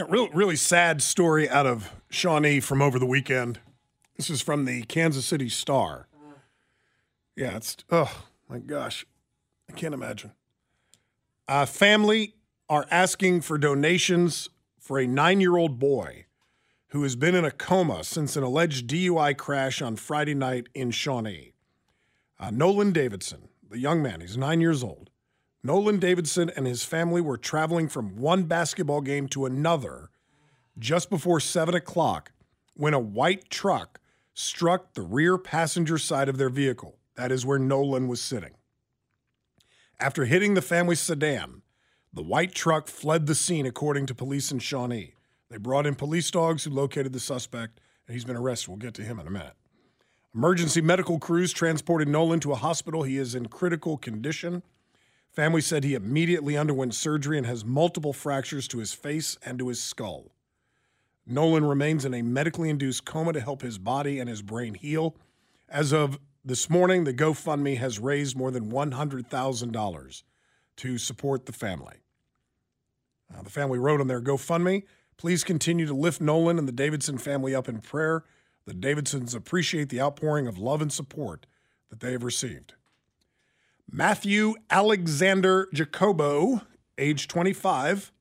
Yeah, real, really sad story out of Shawnee from over the weekend. This is from the Kansas City Star. Yeah, it's oh my gosh, I can't imagine. Uh, family are asking for donations for a nine-year-old boy who has been in a coma since an alleged DUI crash on Friday night in Shawnee. Uh, Nolan Davidson, the young man, he's nine years old. Nolan Davidson and his family were traveling from one basketball game to another just before 7 o'clock when a white truck struck the rear passenger side of their vehicle. That is where Nolan was sitting. After hitting the family sedan, the white truck fled the scene, according to police in Shawnee. They brought in police dogs who located the suspect, and he's been arrested. We'll get to him in a minute. Emergency medical crews transported Nolan to a hospital. He is in critical condition. Family said he immediately underwent surgery and has multiple fractures to his face and to his skull. Nolan remains in a medically induced coma to help his body and his brain heal. As of this morning, the GoFundMe has raised more than $100,000 to support the family. Uh, the family wrote on their GoFundMe Please continue to lift Nolan and the Davidson family up in prayer. The Davidsons appreciate the outpouring of love and support that they have received. Matthew Alexander Jacobo, age 25,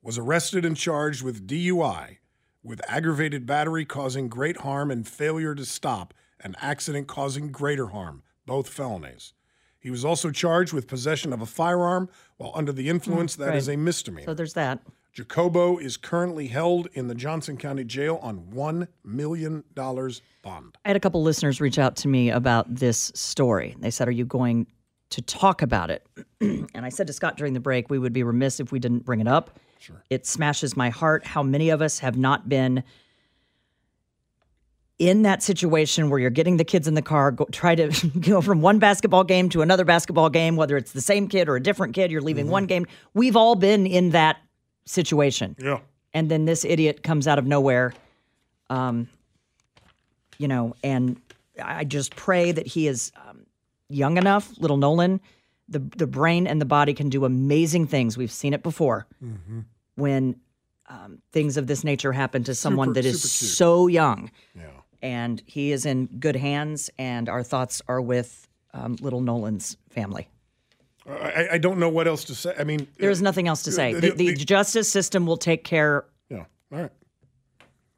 was arrested and charged with DUI with aggravated battery causing great harm and failure to stop an accident causing greater harm, both felonies. He was also charged with possession of a firearm while under the influence. Hmm, that is right. a misdemeanor. So there's that. Jacobo is currently held in the Johnson County Jail on $1 million bond. I had a couple listeners reach out to me about this story. They said, Are you going to talk about it? and I said to Scott during the break, we would be remiss if we didn't bring it up. Sure. It smashes my heart how many of us have not been in that situation where you're getting the kids in the car, go, try to go from one basketball game to another basketball game, whether it's the same kid or a different kid, you're leaving mm-hmm. one game. We've all been in that situation. Yeah. and then this idiot comes out of nowhere um you know and i just pray that he is um, young enough little nolan the the brain and the body can do amazing things we've seen it before when um, things of this nature happen to someone Super- that is so young Yeah. and he is in good hands and our thoughts are with um, little nolan's family I, I don't know what else to say. I mean, there's nothing else to say the- the, the- the justice system will take care yeah. All right.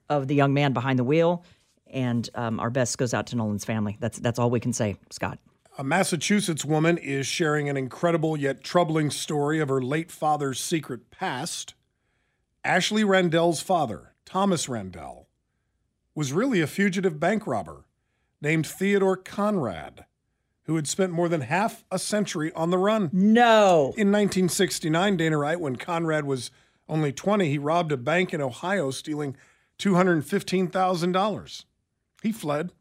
of the young man behind the wheel, and um, our best goes out to Nolan's family. That's that's all we can say, Scott. A Massachusetts woman is sharing an incredible yet troubling story of her late father's secret past. Ashley Randele's father, Thomas Randele, was really a fugitive bank robber named Theodore Conrad, who had spent more than half a century on the run. No. In 1969, Dana Wright, when Conrad was only 20, he robbed a bank in Ohio, stealing $215,000. He fled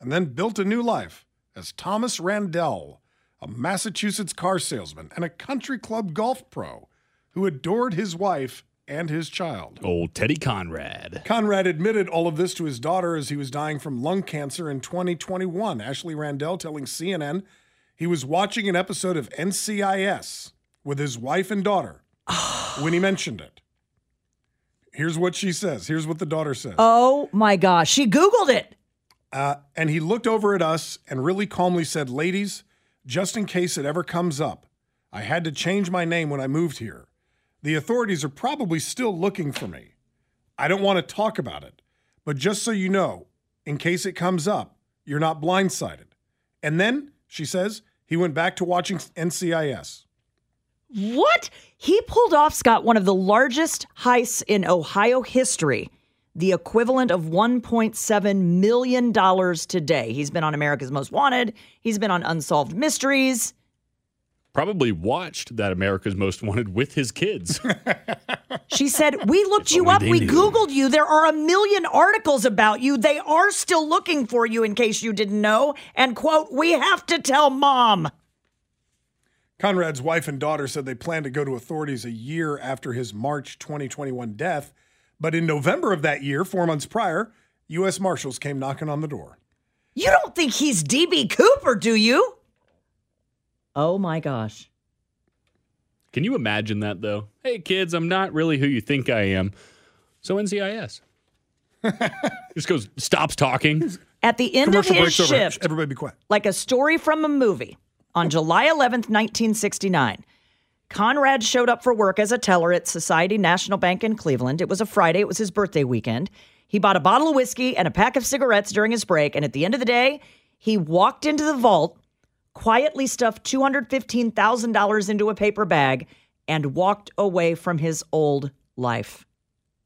and then built a new life as Thomas Randele, a Massachusetts car salesman and a country club golf pro who adored his wife and his child. Old Teddy Conrad. Conrad admitted all of this to his daughter as he was dying from lung cancer in 2021. Ashley Randele telling CNN he was watching an episode of NCIS with his wife and daughter when he mentioned it. Here's what she says. Here's what the daughter says. Oh my gosh, she Googled it. Uh, and he looked over at us and really calmly said, Ladies, just in case it ever comes up, I had to change my name when I moved here. The authorities are probably still looking for me. I don't want to talk about it, but just so you know, in case it comes up, you're not blindsided. And then, she says, he went back to watching NCIS. What? He pulled off, Scott, one of the largest heists in Ohio history, the equivalent of $1.7 million today. He's been on America's Most Wanted, he's been on Unsolved Mysteries. Probably watched that America's Most Wanted with his kids. She said, We looked you up, we knew." Googled you. There are a million articles about you. They are still looking for you, in case you didn't know. And, quote, we have to tell mom. Conrad's wife and daughter said they plan to go to authorities a year after his March 2021 death. But in November of that year, four months prior, U.S. Marshals came knocking on the door. You don't think he's DB Cooper, do you? Oh my gosh. Can you imagine that though? Hey kids, I'm not really who you think I am. So NCIS. Just goes, stops talking. At the end of Commercial his breaks over. shift, Everybody be quiet. like a story from a movie, on July 11th, 1969, Conrad showed up for work as a teller at Society National Bank in Cleveland. It was a Friday, it was his birthday weekend. He bought a bottle of whiskey and a pack of cigarettes during his break, and at the end of the day, he walked into the vault, quietly stuffed $215,000 into a paper bag, and walked away from his old life.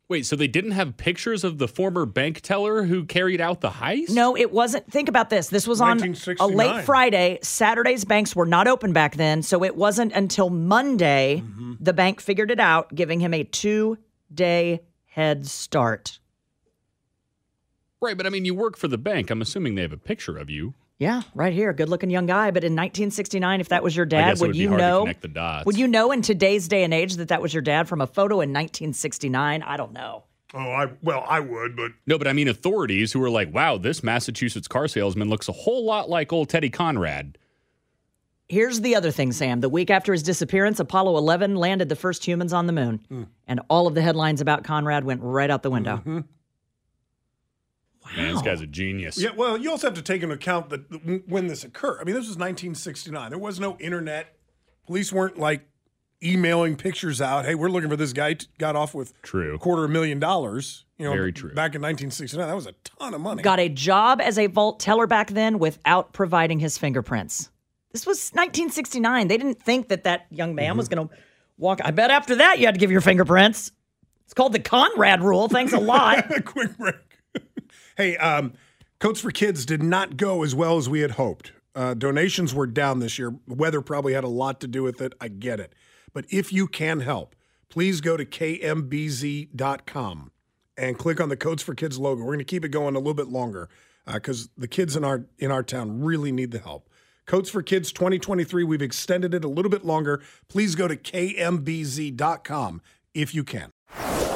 Wait, so they didn't have pictures of the former bank teller who carried out the heist? No, it wasn't. Think about this. This was on a late Friday. Saturday's banks were not open back then. So it wasn't until Monday Mm-hmm. the bank figured it out, giving him a two day head start. Right, but I mean, you work for the bank. I'm assuming they have a picture of you. Yeah, right here. Good looking young guy. But in 1969, if that was your I dad, guess it would, would be you hard to know? connect the dots. Would you know in today's day and age that that was your dad from a photo in 1969? I don't know. Oh, I well, I would, but No, but I mean, authorities who are like, wow, this Massachusetts car salesman looks a whole lot like old Teddy Conrad. Here's the other thing, Sam. The week after his disappearance, Apollo 11 landed the first humans on the moon. Hmm. And all of the headlines about Conrad went right out the window. Mm-hmm. Man, this guy's a genius. yeah. Well, you also have to take into account that when this occurred. I mean, this was 1969. There was no internet. Police weren't like emailing pictures out. Hey, we're looking for this guy. T- got off with True. a quarter of a million dollars. You know, Very true. Back in 1969, that was a ton of money. got a job as a vault teller back then without providing his fingerprints. This was 1969. They didn't think that that young man was Mm-hmm. going to walk. I bet after that you had to give your fingerprints. It's called the Conrad rule. Thanks a lot. Quick break. Hey, um, Coats for Kids did not go as well as we had hoped. Uh, donations were down this year. Weather probably had a lot to do with it. I get it. But if you can help, please go to kmbz.com and click on the Coats for Kids logo. We're going to keep it going a little bit longer because the kids in our in our town really need the help. Coats for Kids 2023. We've extended it a little bit longer. Please go to kmbz.com if you can.